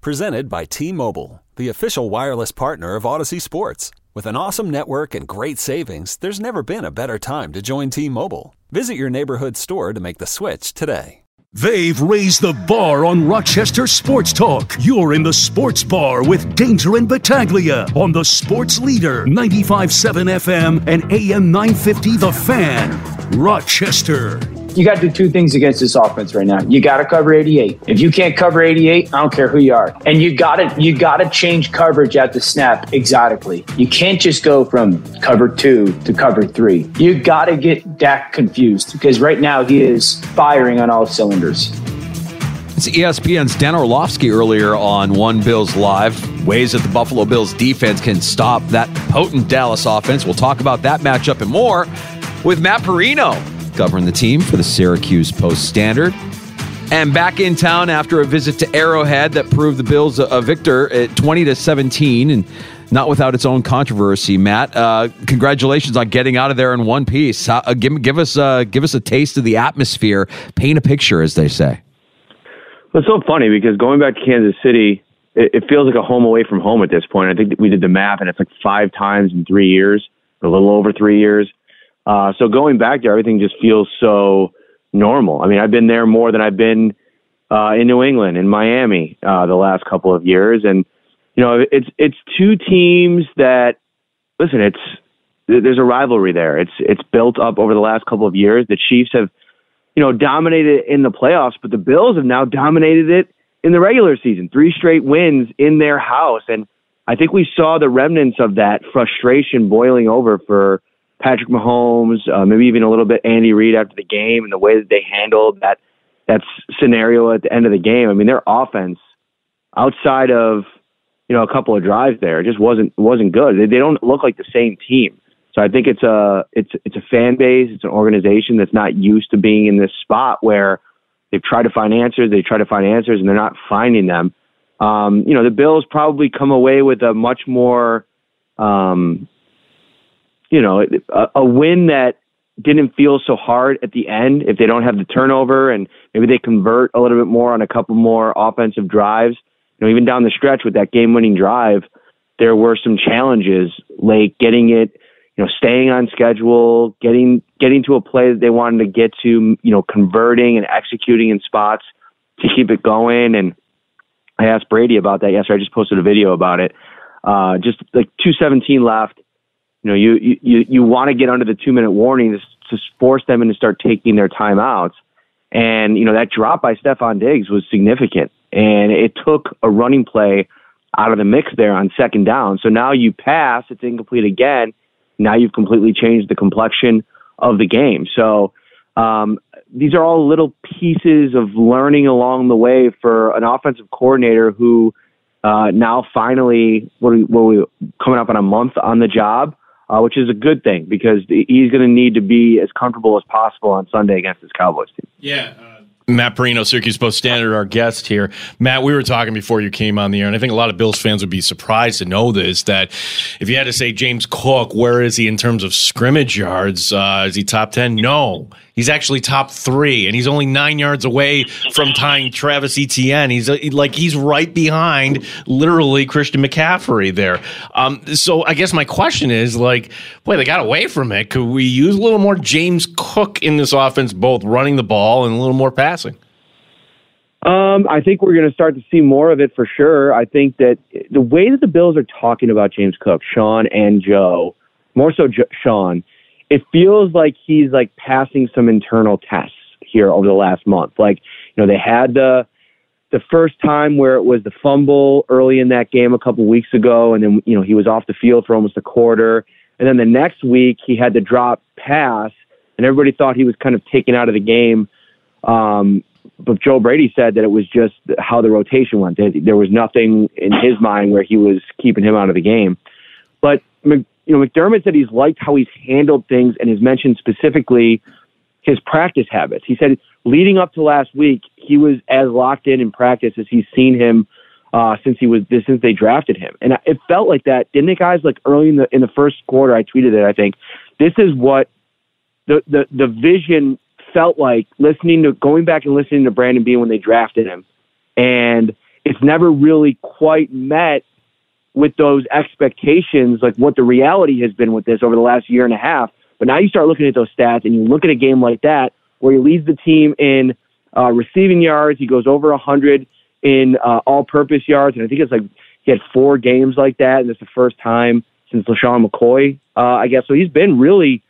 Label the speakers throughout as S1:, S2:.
S1: Presented by T Mobile, the official wireless partner of Audacy Sports. With an awesome network and great savings, there's never been a better time to join T Mobile. Visit your neighborhood store to make the switch today.
S2: They've raised the bar on Rochester Sports Talk. You're in the sports bar with Danger and Battaglia on the Sports Leader 95.7 FM and AM 950 The Fan. Rochester.
S3: You got to do two things against this offense right now. You got to cover 88. If you can't cover 88, I don't care who you are. And you got to you got to change coverage at the snap exotically. You can't just go from cover 2 to cover 3. You got to get Dak confused because right now he is firing on all cylinders.
S4: It's ESPN's Dan Orlovsky earlier on One Bills Live. Ways that the Buffalo Bills defense can stop that potent Dallas offense. We'll talk about that matchup and more with Matt Parrino covering the team for the Syracuse Post Standard. And back in town after a visit to Arrowhead that proved the Bills a, a victor at 20 to 17 and not without its own controversy. Matt, uh, congratulations on getting out of there in one piece. Uh, give, give us uh, give us a taste of the atmosphere. Paint a picture, as they say.
S5: Well, it's so funny because going back to Kansas City, it, it feels like a home away from home at this point. I think we did the math, and it's like five times in three years, a little over three years. Uh, so going back there, everything just feels so normal. I mean, I've been there more than I've been uh, in New England, in Miami, uh, the last couple of years, and you know, it's it's two teams that listen. It's there's a rivalry there. It's it's built up over the last couple of years. The Chiefs have, you know, dominated in the playoffs, but the Bills have now dominated it in the regular season. Three straight wins in their house, and I think we saw the remnants of that frustration boiling over for Patrick Mahomes, uh, maybe even a little bit Andy Reid after the game and the way that they handled that that scenario at the end of the game. I mean, their offense outside of you know a couple of drives there just wasn't wasn't good. They, they don't look like the same team. So I think it's a it's it's a fan base, it's an organization that's not used to being in this spot where they've tried to find answers, they try to find answers, and they're not finding them. Um, you know, the Bills probably come away with a much more um, you know, a, a win that didn't feel so hard at the end if they don't have the turnover and maybe they convert a little bit more on a couple more offensive drives. You know, even down the stretch with that game winning drive, there were some challenges like getting it, you know, staying on schedule, getting getting to a play that they wanted to get to, you know, converting and executing in spots to keep it going. And I asked Brady about that yesterday. I just posted a video about it. Uh, just like 217 left you know, you you you want to get under the two minute warning to, force them to start taking their timeouts. And you know that drop by Stefon Diggs was significant, and it took a running play out of the mix there on second down. So now you pass, it's incomplete again. Now you've completely changed the complexion of the game. So um, these are all little pieces of learning along the way for an offensive coordinator who uh, now finally, what are, what are we coming up on a month on the job? Uh, which is a good thing because he's going to need to be as comfortable as possible on Sunday against his Cowboys team.
S6: Yeah. Uh, Matt Parrino, Syracuse Post Standard, our guest here. Matt, we were talking before you came on the air, and I think a lot of Bills fans would be surprised to know this that if you had to say James Cook, where is he in terms of scrimmage yards? Uh, is he top 10? No. He's actually top three, and he's only nine yards away from tying Travis Etienne. He's uh, like he's right behind, literally Christian McCaffrey there. Um, so I guess my question is like, boy, they got away from it. Could we use a little more James Cook in this offense, both running the ball and a little more passing?
S5: Um, I think we're going to start to see more of it for sure. I think that the way that the Bills are talking about James Cook, Sean and Joe, more so jo- Sean, it feels like he's like passing some internal tests here over the last month. Like, you know, they had the the first time where it was the fumble early in that game a couple weeks ago, and then you know he was off the field for almost a quarter, and then the next week he had the drop pass, and everybody thought he was kind of taken out of the game um, but Joe Brady said that it was just how the rotation went. There was nothing in his mind where he was keeping him out of the game. But you know, McDermott said he's liked how he's handled things and has mentioned specifically his practice habits. He said leading up to last week, he was as locked in in practice as he's seen him uh, since he was since they drafted him, and it felt like that, didn't it, guys? Like early in the in the first quarter, I tweeted it. I think this is what the the the vision felt like listening to going back and listening to Brandon Beane when they drafted him, and it's never really quite met with those expectations, like what the reality has been with this over the last year and a half. But now you start looking at those stats, and you look at a game like that where he leads the team in uh, receiving yards, he goes over 100 in uh, all-purpose yards, and I think it's like he had four games like that, and it's the first time since LeSean McCoy, uh, I guess. So he's been really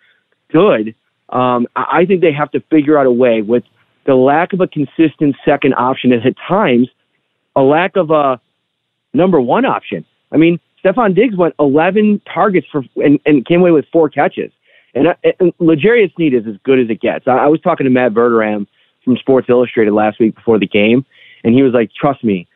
S5: good. Um, I think they have to figure out a way with the lack of a consistent second option, and at times a lack of a number one option. I mean, Stefon Diggs went 11 targets for and, and came away with four catches. And, uh, and L'Jarius Sneed is as good as it gets. I, I was talking to Matt Verderame from Sports Illustrated last week before the game, and he was like, "Trust me,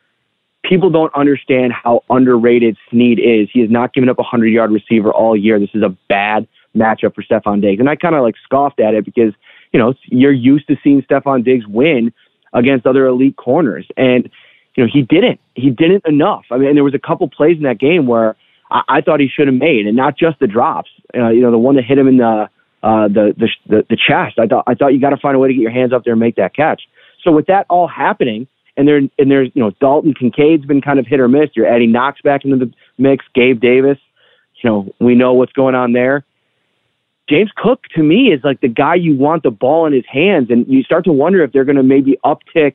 S5: people don't understand how underrated Sneed is. He has not given up a hundred yard receiver all year. This is a bad matchup for Stefon Diggs." And I kind of like scoffed at it because you know you're used to seeing Stefon Diggs win against other elite corners, and you know he didn't. He didn't enough. I mean, there was a couple plays in that game where I, I thought he should have made, and not just the drops. Uh, you know, the one that hit him in the uh, the, the the the chest. I thought I thought you got to find a way to get your hands up there and make that catch. So with that all happening, and there and there's you know Dalton Kincaid's been kind of hit or miss. You're adding Knox back into the mix. Gabe Davis, you know we know what's going on there. James Cook to me is like the guy you want the ball in his hands, and you start to wonder if they're going to maybe uptick.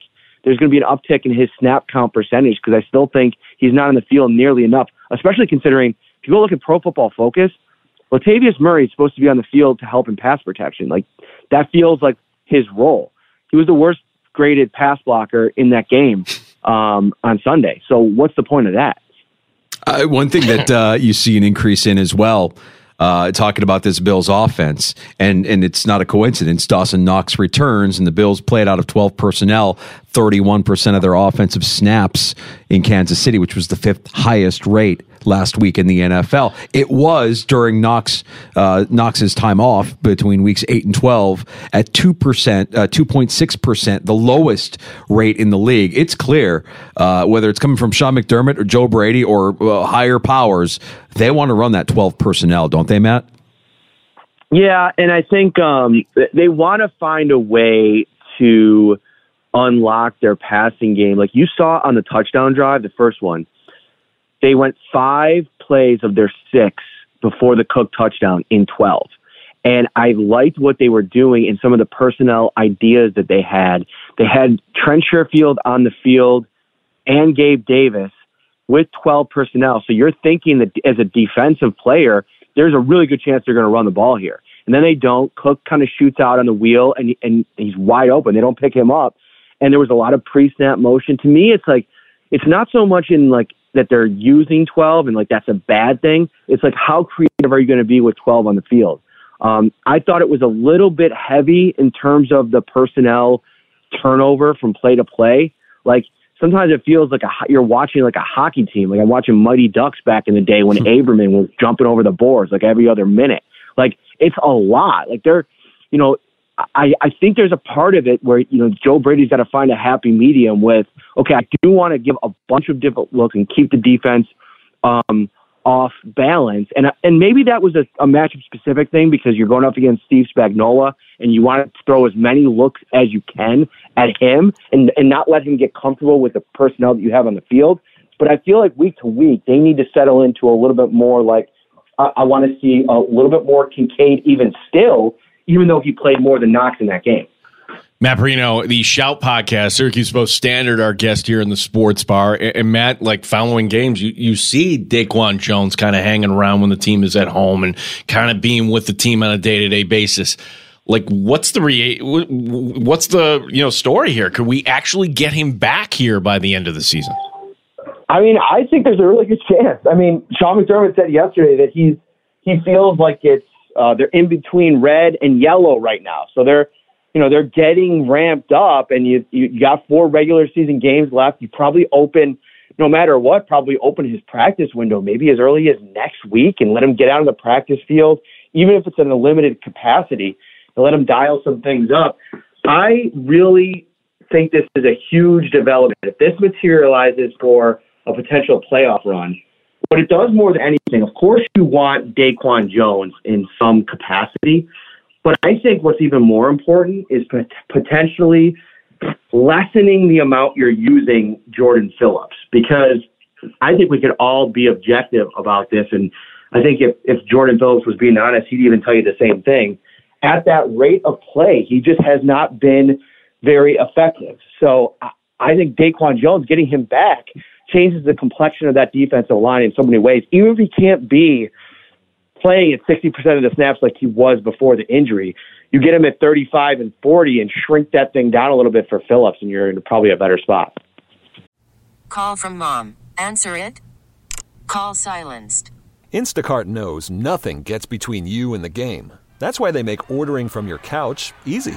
S5: There's going to be an uptick in his snap count percentage because I still think he's not in the field nearly enough, especially considering if you go look at Pro Football Focus, Latavius Murray is supposed to be on the field to help in pass protection. Like that feels like his role. He was the worst graded pass blocker in that game um, on Sunday. So what's the point of that?
S4: Uh, one thing that uh, you see an increase in as well uh, talking about this Bills offense, and and it's not a coincidence. Dawson Knox returns, and the Bills played out of twelve personnel, thirty one percent of their offensive snaps in Kansas City, which was the fifth highest rate last week in the NFL. It was during Knox uh, Knox's time off between weeks eight and twelve at two percent, uh, two point six percent, the lowest rate in the league. It's clear uh, whether it's coming from Sean McDermott or Joe Brady or uh, higher powers, they want to run that twelve personnel, don't they, Matt?
S5: Yeah, and I think um, they want to find a way to unlock their passing game. Like you saw on the touchdown drive, the first one they went five plays of their six before the Cook touchdown in 12. And I liked what they were doing and some of the personnel ideas that they had. They had Trent Sherfield on the field and Gabe Davis with 12 personnel. So you're thinking that as a defensive player, there's a really good chance they're going to run the ball here. And then they don't. Cook kind of shoots out on the wheel and, and he's wide open. They don't pick him up. And there was a lot of pre snap motion. To me, it's like, it's not so much in like that they're using 12 and like that's a bad thing. It's like how creative are you going to be with 12 on the field? Um, I thought it was a little bit heavy in terms of the personnel turnover from play to play. Like sometimes it feels like a, you're watching like a hockey team. Like I'm watching Mighty Ducks back in the day when Averman was jumping over the boards like every other minute. Like it's a lot. Like they're, you know, I, I think there's a part of it where, you know, Joe Brady's got to find a happy medium with, okay, I do want to give a bunch of different looks and keep the defense um, off balance. And, and maybe that was a, a matchup specific thing because you're going up against Steve Spagnuolo and you want to throw as many looks as you can at him and, and not let him get comfortable with the personnel that you have on the field. But I feel like week to week, they need to settle into a little bit more like, I, I want to see a little bit more Kincaid even still even though he played more than Knox in that game.
S6: Matt Parrino, the Shout podcast, Syracuse Post Standard, our guest here in the sports bar. And, and Matt, like following games, you, you see Daquan Jones kind of hanging around when the team is at home and kind of being with the team on a day to day basis. Like, what's the re- what's the you know story here? Could we actually get him back here by the end of the season?
S5: I mean, I think there's a really good chance. I mean, Sean McDermott said yesterday that he's he feels like it's uh, they're in between red and yellow right now. So they're, you know, they're getting ramped up and you, you got four regular season games left. You probably open, no matter what, probably open his practice window maybe as early as next week and let him get out on the practice field, even if it's in a limited capacity, and let him dial some things up. I really think this is a huge development. If this materializes for a potential playoff run, what it does more than anything, of course, you want Daquan Jones in some capacity. But I think what's even more important is potentially lessening the amount you're using Jordan Phillips because I think we could all be objective about this. And I think if, if Jordan Phillips was being honest, he'd even tell you the same thing. At that rate of play, he just has not been very effective. So I think Daquan Jones getting him back changes the complexion of that defensive line in so many ways. Even if he can't be playing at 60% of the snaps like he was before the injury, you get him at 35 and 40 and shrink that thing down a little bit for Phillips, and you're in probably a better spot.
S7: Call from mom. Answer it. Call silenced.
S1: Instacart knows nothing gets between you and the game. That's why they make ordering from your couch easy.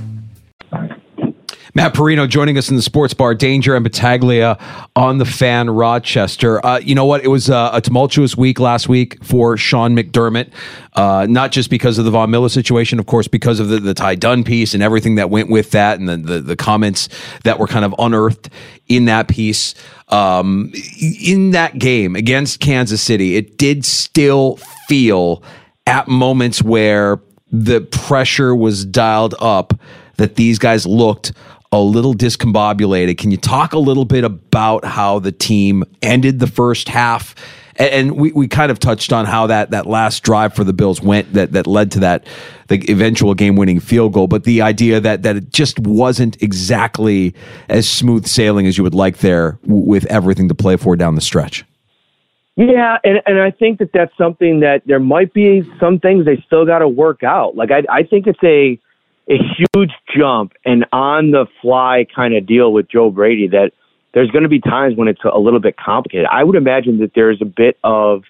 S4: Matt Parrino joining us in the sports bar, Danger and Battaglia on the fan Rochester. Uh, you know what? It was uh, a tumultuous week last week for Sean McDermott, uh, not just because of the Von Miller situation, of course, because of the, the Ty Dunne piece and everything that went with that and the, the, the comments that were kind of unearthed in that piece. Um, in that game against Kansas City, it did still feel at moments where the pressure was dialed up that these guys looked a little discombobulated. Can you talk a little bit about how the team ended the first half? And we, we kind of touched on how that, that last drive for the Bills went that, that led to that the eventual game winning field goal. But the idea that that it just wasn't exactly as smooth sailing as you would like there with everything to play for down the stretch.
S5: Yeah, and and I think that that's something that there might be some things they still got to work out. Like I I think it's a a huge jump and on the fly kind of deal with Joe Brady that there's going to be times when it's a little bit complicated. I would imagine that there's a bit of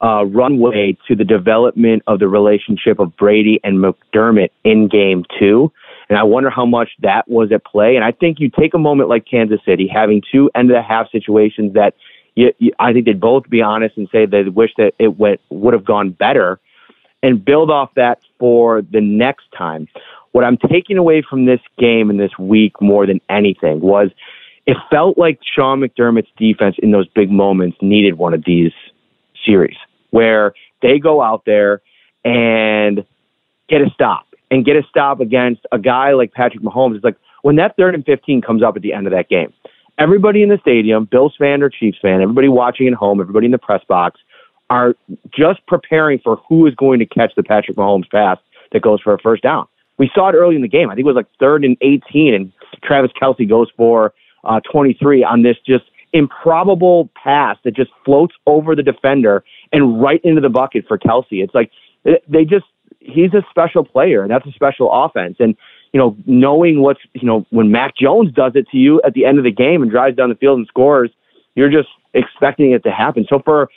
S5: uh, runway to the development of the relationship of Brady and McDermott in game two. And I wonder how much that was at play. And I think you take a moment like Kansas City, having two end of the half situations that you, you, I think they'd both be honest and say they wish that it went, would have gone better and build off that for the next time. What I'm taking away from this game and this week more than anything was it felt like Sean McDermott's defense in those big moments needed one of these series where they go out there and get a stop and get a stop against a guy like Patrick Mahomes. It's like when that third and 15 comes up at the end of that game, everybody in the stadium, Bills fan or Chiefs fan, everybody watching at home, everybody in the press box, are just preparing for who is going to catch the Patrick Mahomes pass that goes for a first down. We saw it early in the game. I think it was like third and 18, and Travis Kelce goes for uh, 23 on this just improbable pass that just floats over the defender and right into the bucket for Kelce. It's like they just, he's a special player, and that's a special offense. And, you know, knowing what's, you know, when Mac Jones does it to you at the end of the game and drives down the field and scores, you're just expecting it to happen. So for,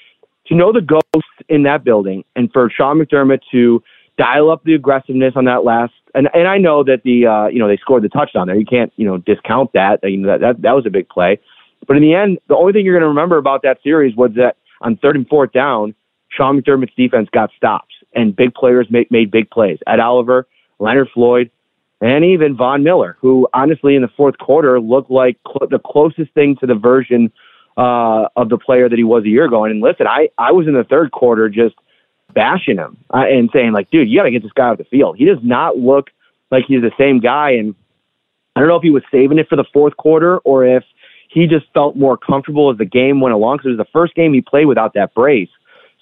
S5: to know the ghosts in that building and for Sean McDermott to dial up the aggressiveness on that last and and I know that the uh, you know they scored the touchdown there. You can't you know discount that. You know, that that that was a big play. But in the end, the only thing you're going to remember about that series was that on third and fourth down, Sean McDermott's defense got stops and big players made made big plays. Ed Oliver, Leonard Floyd, and even Von Miller, who honestly in the fourth quarter looked like cl- the closest thing to the version uh, of the player that he was a year ago. And listen, I, I was in the third quarter just bashing him uh, and saying like, dude, you got to get this guy off the field. He does not look like he's the same guy. And I don't know if he was saving it for the fourth quarter or if he just felt more comfortable as the game went along. Because it was the first game he played without that brace.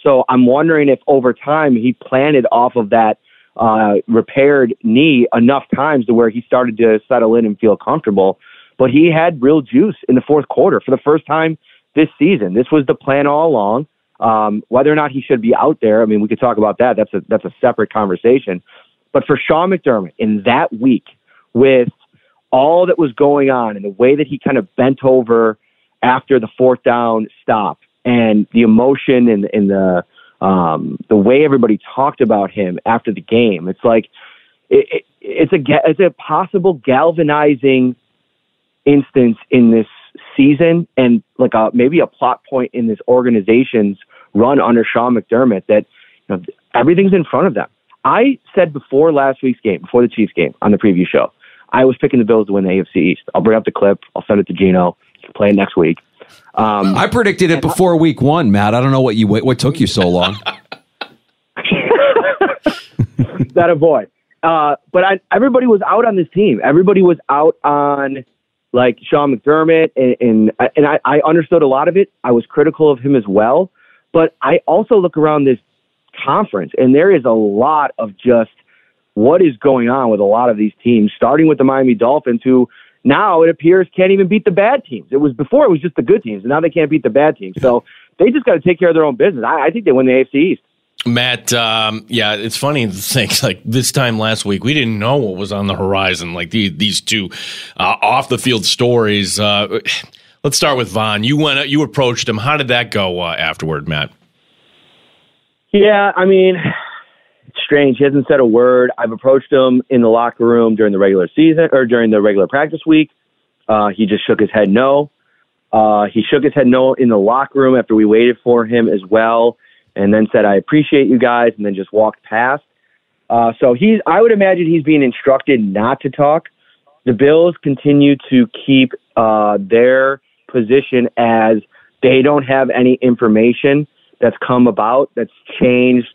S5: So I'm wondering if over time he planted off of that uh, repaired knee enough times to where he started to settle in and feel comfortable. But he had real juice in the fourth quarter for the first time this season. This was the plan all along. Um, whether or not he should be out there, I mean, we could talk about that. That's a that's a separate conversation. But for Sean McDermott in that week, with all that was going on and the way that he kind of bent over after the fourth down stop and the emotion and, and the um, the way everybody talked about him after the game, it's like it, it, it's a it's a possible galvanizing instance in this season and like a maybe a plot point in this organization's run under Sean McDermott that you know, everything's in front of them. I said before last week's game, before the Chiefs game on the preview show, I was picking the Bills to win the AFC East. I'll bring up the clip. I'll send it to Gino. Play it next week.
S4: Um, I predicted it before week one, Matt. I don't know what you what took you so long.
S5: that a boy. Uh, but I, everybody was out on this team. Everybody was out on like Sean McDermott, and and, and I, I understood a lot of it. I was critical of him as well, but I also look around this conference, and there is a lot of just what is going on with a lot of these teams, starting with the Miami Dolphins, who now it appears can't even beat the bad teams. It was before it was just the good teams, and now they can't beat the bad teams. So they just got to take care of their own business. I, I think they win the AFC East.
S6: Matt, um, yeah, it's funny to think like this time last week we didn't know what was on the horizon. Like the, these two uh, off the field stories. Uh, let's start with Von. You went, you approached him. How did that go uh, afterward, Matt?
S5: Yeah, I mean, it's strange. He hasn't said a word. I've approached him in the locker room during the regular season or during the regular practice week. Uh, he just shook his head no. Uh, he shook his head no in the locker room after we waited for him as well and then said, I appreciate you guys, and then just walked past. Uh, so he's, I would imagine he's being instructed not to talk. The Bills continue to keep uh, their position as they don't have any information that's come about that's changed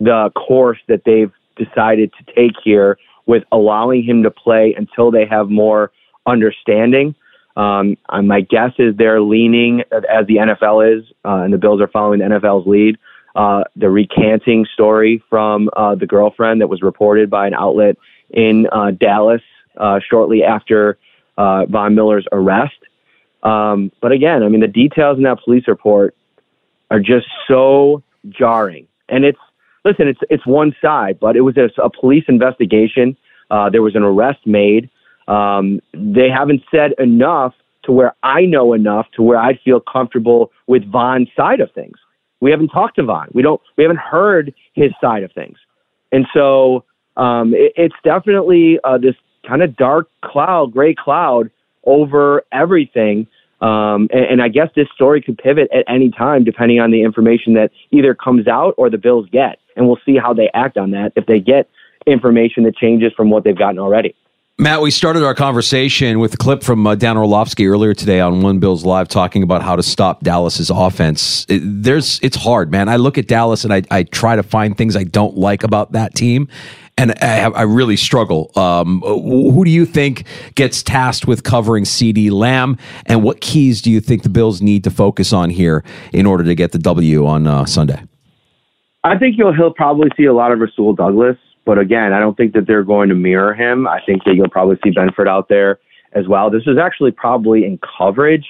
S5: the course that they've decided to take here with allowing him to play until they have more understanding. Um, my guess is they're leaning, as the NFL is, uh, and the Bills are following the NFL's lead, uh, the recanting story from uh, the girlfriend that was reported by an outlet in uh, Dallas uh, shortly after uh, Von Miller's arrest. Um, but again, I mean, the details in that police report are just so jarring. And it's listen, it's it's one side, but it was a, a police investigation. Uh, there was an arrest made. Um, they haven't said enough to where I know enough to where I feel comfortable with Von's side of things. We haven't talked to Von. We don't. We haven't heard his side of things, and so um, it, it's definitely uh, this kind of dark cloud, gray cloud over everything. Um, and, and I guess this story could pivot at any time depending on the information that either comes out or the Bills get, and we'll see how they act on that if they get information that changes from what they've gotten already.
S4: Matt, we started our conversation with a clip from uh, Dan Orlovsky earlier today on One Bills Live talking about how to stop Dallas's offense. It, there's, it's hard, man. I look at Dallas and I, I try to find things I don't like about that team. And I, I really struggle. Um, who do you think gets tasked with covering CeeDee Lamb, and what keys do you think the Bills need to focus on here in order to get the W on uh, Sunday?
S5: I think you'll he'll probably see a lot of Rasul Douglas, but again, I don't think that they're going to mirror him. I think that you'll probably see Benford out there as well. This is actually probably in coverage,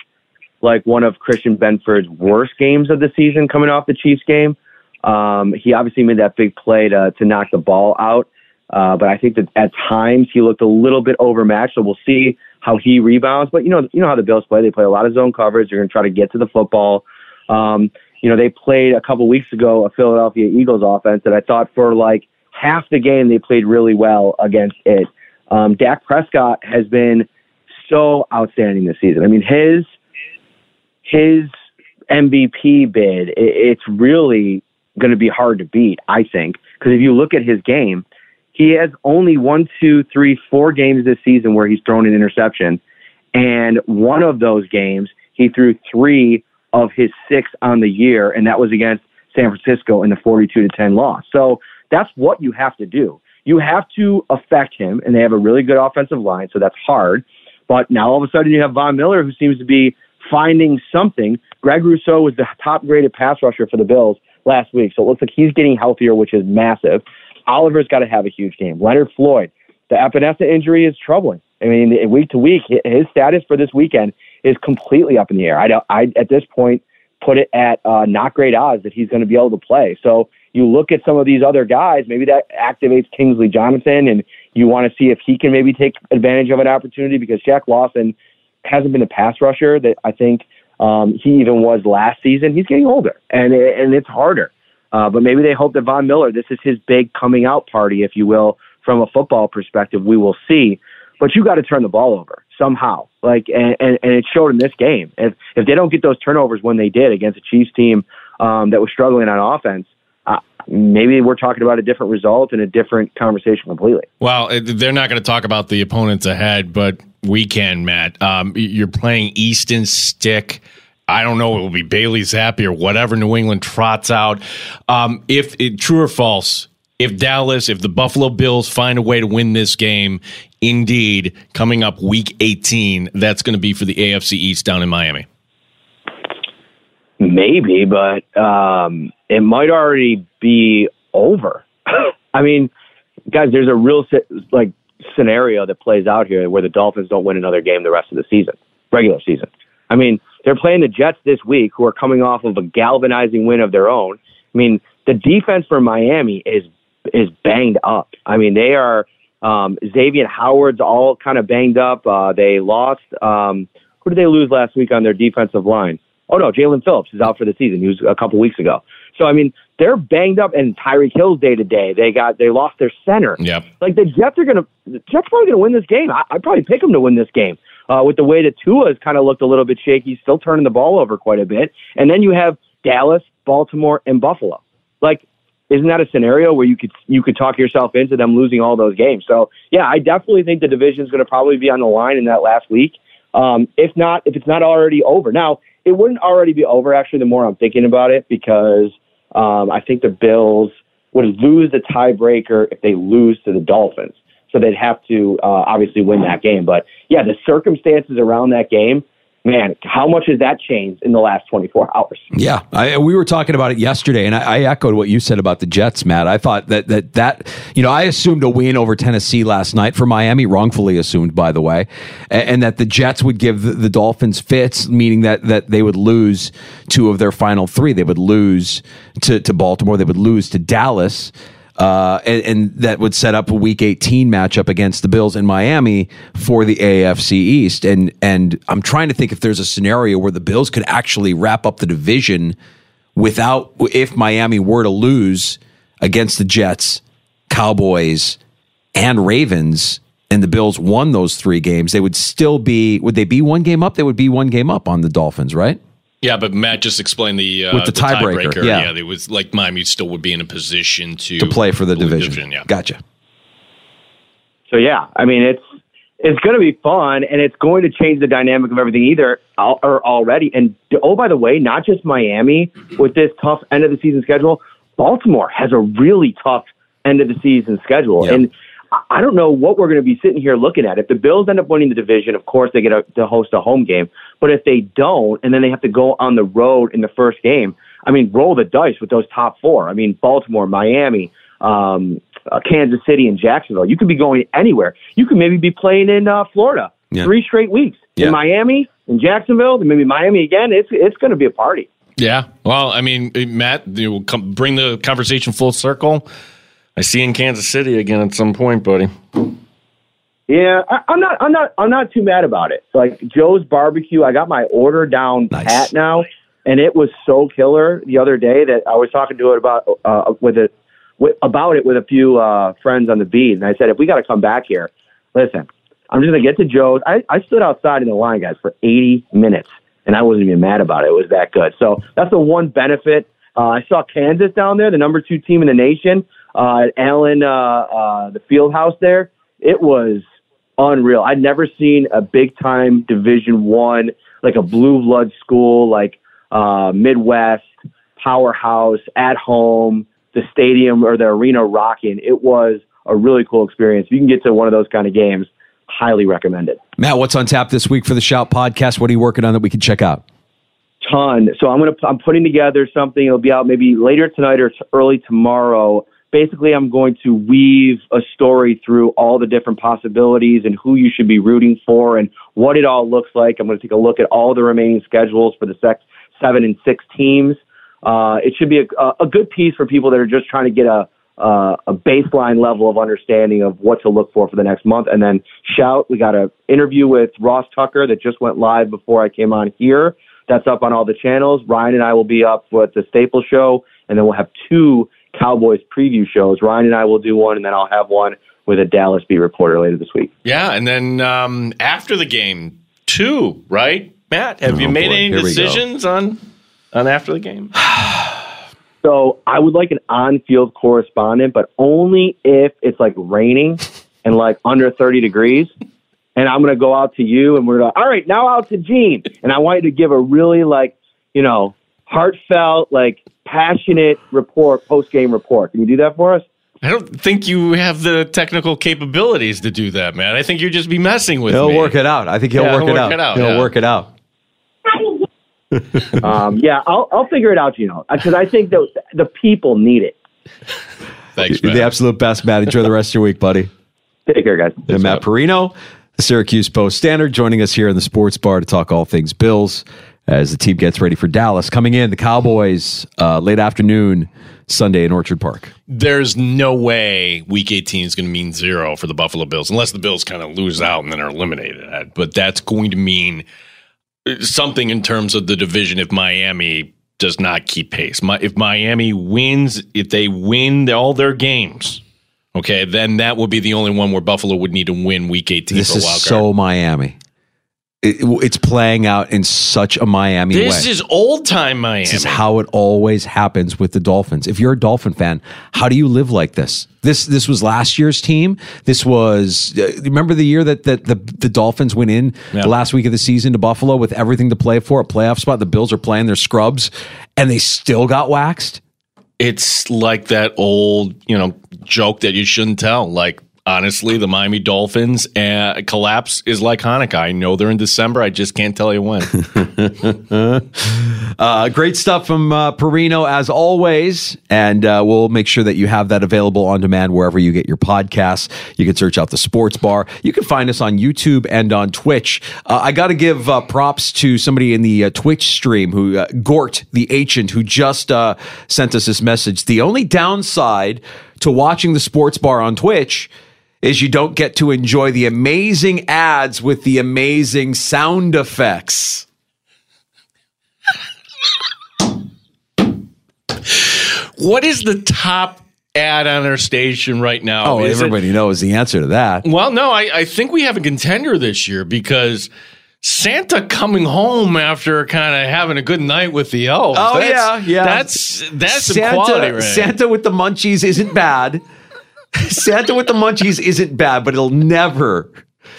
S5: like one of Christian Benford's worst games of the season coming off the Chiefs game. Um, he obviously made that big play to to knock the ball out, uh, but I think that at times he looked a little bit overmatched. So we'll see how he rebounds. But you know, you know how the Bills play. They play a lot of zone coverage. They're going to try to get to the football. Um, you know, they played a couple weeks ago a Philadelphia Eagles offense that I thought for like half the game they played really well against it. Um, Dak Prescott has been so outstanding this season. I mean, his his MVP bid, it's really going to be hard to beat, I think, because if you look at his game, he has only one, two, three, four games this season where he's thrown an interception, and one of those games he threw three of his six on the year, and that was against San Francisco in the 42 to 10 loss. So that's what you have to do. You have to affect him, and they have a really good offensive line, so that's hard. But now all of a sudden you have Von Miller, who seems to be finding something. Greg Rousseau was the top graded pass rusher for the Bills last week, so it looks like he's getting healthier, which is massive. Oliver's got to have a huge game. Leonard Floyd, the Epenesa injury is troubling. I mean, week to week, his status for this weekend is completely up in the air. I don't, I at this point put it at uh, not great odds that he's going to be able to play. So you look at some of these other guys, maybe that activates Kingsley Jonathan, and you want to see if he can maybe take advantage of an opportunity because Shaq Lawson hasn't been a pass rusher that I think um, he even was last season. He's getting older, and and it's harder. Uh, but maybe they hope that Von Miller, this is his big coming out party, if you will, from a football perspective. We will see. But you got to turn the ball over somehow. Like, and, and, and it showed in this game. If if they don't get those turnovers when they did against a Chiefs team um, that was struggling on offense, uh, maybe we're talking about a different result and a different conversation completely.
S6: Well, they're not going to talk about the opponents ahead, but we can, Matt. Um, you're playing Easton Stick. I don't know. It will be Bailey Zappe or whatever New England trots out. Um, if it, true or false, if Dallas, if the Buffalo Bills find a way to win this game, indeed, coming up week 18, that's going to be for the AFC East down in Miami.
S5: Maybe, but um, it might already be over. I mean, guys, there's a real like scenario that plays out here where the Dolphins don't win another game the rest of the season, regular season. I mean, they're playing the Jets this week, who are coming off of a galvanizing win of their own. I mean, the defense for Miami is is banged up. I mean, they are um, Xavier Howard's all kind of banged up. Uh, they lost. Um, who did they lose last week on their defensive line? Oh no, Jaelan Phillips is out for the season. He was a couple weeks ago. So I mean, they're banged up, and Tyreek Hill's day to day. They got they lost their center.
S6: Yep.
S5: Like the Jets are gonna, the Jets probably gonna win this game. I, I'd probably pick them to win this game. Uh, with the way that Tua has kind of looked a little bit shaky, still turning the ball over quite a bit, and then you have Dallas, Baltimore, and Buffalo. Like isn't that a scenario where you could you could talk yourself into them losing all those games? So yeah, I definitely think the division is going to probably be on the line in that last week. Um, if not, if it's not already over, now it wouldn't already be over. Actually, the more I'm thinking about it, because um, I think the Bills would lose the tiebreaker if they lose to the Dolphins. So they'd have to uh, obviously win that game. But yeah, the circumstances around that game man, how much has that changed in the last 24 hours?
S4: Yeah, I, we were talking about it yesterday, and I, I, echoed what you said about the Jets, Matt. I thought that that that you know I assumed a win over Tennessee last night for Miami, wrongfully assumed, by the way, and, and that the Jets would give the, the, Dolphins fits, meaning that that they would lose two of their final three. They would lose to to Baltimore. They would lose to Dallas. Uh, and, and, that would set up a Week 18 matchup against the Bills in Miami for the AFC East. And and I'm trying to think if there's a scenario where the Bills could actually wrap up the division without if Miami were to lose against the Jets, Cowboys, and Ravens. And the Bills won those three games. They would still be. Would they be one game up? They would be one game up on the Dolphins, right?
S6: Yeah, but Matt just explained the uh,
S4: with the, the tiebreaker. Tie yeah,
S6: yeah, it was like Miami still would be in a position to
S4: to play for the division. division. Yeah, gotcha.
S5: So yeah, I mean it's it's going to be fun, and it's going to change the dynamic of everything either or already. And oh, by the way, not just Miami with this tough end of the season schedule. Baltimore has a really tough end of the season schedule.
S4: Yeah.
S5: And I- don't know what we're going to be sitting here looking at. If the Bills end up winning the division, of course they get a, to host a home game. But if they don't, and then they have to go on the road in the first game, I mean, roll the dice with those top four. I mean, Baltimore, Miami, um, uh, Kansas City, and Jacksonville. You could be going anywhere. You could maybe be playing in uh, Florida
S4: Yeah.
S5: three straight weeks
S4: Yeah.
S5: in Miami, in Jacksonville, maybe Miami again. It's it's going to be a party.
S6: Yeah. Well, I mean, Matt, you will come, bring the conversation full circle. I see you in Kansas City again at some point, buddy.
S5: Yeah, I, I'm not. I'm not. I'm not too mad about it. Like Joe's barbecue, I got my order down
S4: Nice.
S5: pat now, and it was so killer the other day that I was talking to it about uh, with it with, about it with a few uh, friends on the beat, and I said if we got to come back here, listen, I'm just gonna get to Joe's. I, I stood outside in the line, guys, for 80 minutes, and I wasn't even mad about it. It was that good. So that's the one benefit. Uh, I saw Kansas down there, the number two team in the nation, uh, at Allen, uh, uh, the field house there. It was unreal. I'd never seen a big time Division One like a blue blood school like uh, Midwest powerhouse at home, the stadium or the arena rocking. It was a really cool experience. If you can get to one of those kind of games, highly recommend it.
S4: Matt, what's on tap this week for the Shout podcast? What are you working on that we can check out?
S5: ton. So I'm gonna I'm putting together something. It'll be out maybe later tonight or early tomorrow. Basically, I'm going to weave a story through all the different possibilities and who you should be rooting for and what it all looks like. I'm going to take a look at all the remaining schedules for the six, seven and six teams. Uh, it should be a, a good piece for people that are just trying to get a a baseline level of understanding of what to look for for the next month. And then shout, we got an interview with Ross Tucker that just went live before I came on here. That's up on all the channels. Ryan and I will be up with the Staple Show, and then we'll have two Cowboys preview shows. Ryan and I will do one, and then I'll have one with a Dallas beat reporter later this week.
S6: Yeah, and then um, after the game, two, right? Matt, have you
S4: Oh,
S6: made
S4: boy.
S6: any
S4: Here
S6: decisions on on after the game?
S5: So I would like an on-field correspondent, but only if it's like raining and like under 30 degrees. And I'm going to go out to you, and we're going to, all right, now out to Gene. And I want you to give a really like, you know, heartfelt, like passionate report, post-game report. Can you do that for us?
S6: I don't think you have the technical capabilities to do that, man. I think you'd just be messing with it.
S4: He'll
S6: me.
S4: work it out. I think he'll
S6: Yeah,
S4: work,
S6: he'll
S4: it,
S6: work
S4: out.
S6: it out,
S4: He'll
S6: yeah.
S4: work it out.
S5: Um, yeah, I'll, I'll figure it out, you know, because I think that the people need it.
S6: Thanks,
S4: You're the absolute best, Matt. Enjoy the rest of your week, buddy.
S5: Take care, guys.
S4: And Matt Parrino, the Syracuse Post Standard, joining us here in the sports bar to talk all things Bills as the team gets ready for Dallas. Coming in, the Cowboys, uh, late afternoon, Sunday in Orchard Park.
S6: There's no way Week 18 is going to mean zero for the Buffalo Bills, unless the Bills kind of lose out and then are eliminated. But that's going to mean uh, something in terms of the division if Miami does not keep pace. Mi- If Miami wins, if they win all their games, okay, then that would be the only one where Buffalo would need to win Week 18
S4: This
S6: for
S4: is so Miami. It- it's playing out in such a Miami
S6: this
S4: way.
S6: This is old time Miami.
S4: This is how it always happens with the Dolphins. If you're a Dolphin fan, how do you live like this? This this was last year's team. This was uh, remember the year that that the the Dolphins went in
S6: Yeah.
S4: the last week of the season to Buffalo with everything to play for, a playoff spot. The Bills are playing their scrubs, and they still got waxed.
S6: it's like that old, you know, joke that you shouldn't tell. Like, honestly, the Miami Dolphins uh, collapse is like Hanukkah. I know they're in December. I just can't tell you when.
S4: Uh, great stuff from uh, Parrino as always, and uh, we'll make sure that you have that available on demand wherever you get your podcasts. You can search out the Sports Bar. You can find us on YouTube and on Twitch. Uh, I got to give uh, props to somebody in the Twitch stream who Gort the Ancient who just sent us this message. The only downside to watching the Sports Bar on Twitch is you don't get to enjoy the amazing ads with the amazing sound effects.
S6: what is the top ad on our station right now?
S4: Oh,
S6: Is it-
S4: everybody knows the answer to that.
S6: well, no, I, I think we have a contender this year because Santa coming home after kind of having a good night with the elves.
S4: Oh
S6: That's-
S4: yeah, yeah.
S6: That's that's
S4: Santa.
S6: quality, right?
S4: Santa with the munchies isn't bad. Santa with the munchies isn't bad, but it'll never,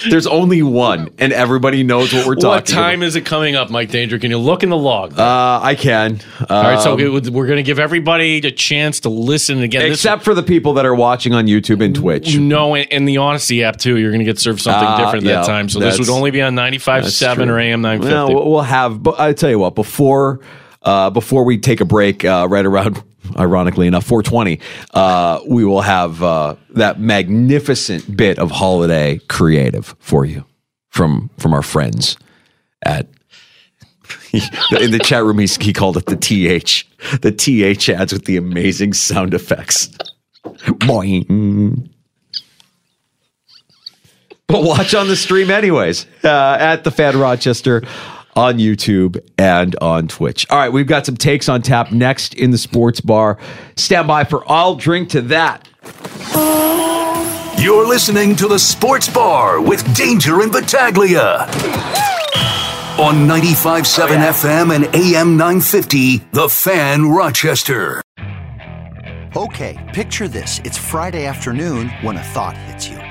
S4: There's only one, and everybody knows what we're talking.
S6: What time is it coming up, Mike Danger? Can you look in the log?
S4: Uh, I can.
S6: All right, so
S4: Um,
S6: we're going to give everybody a chance to listen again. This-
S4: except for the people that are watching on YouTube and Twitch.
S6: No, and, and the Audacy app too. You're going to get served something
S4: Uh,
S6: different
S4: yeah,
S6: that time. So this would only be on 95.7 or AM 950.
S4: Well, we'll- we'll have. But I tell you what, before uh, before we take a break, uh, right around, ironically enough, 420, uh, we will have uh, that magnificent bit of holiday creative for you from from our friends at. In the chat room, he's, he called it the TH. The TH ads with the amazing sound effects. Boing. But watch on the stream anyways uh, at the Fan Rochester on YouTube and on Twitch. All right, we've got some takes on tap next in the sports bar. Stand by for I'll drink to that.
S2: You're listening to the Sports Bar with Danger and Battaglia. On 95.7 FM and AM 950, The Fan Rochester.
S8: Okay, picture this. It's Friday afternoon when a thought hits you.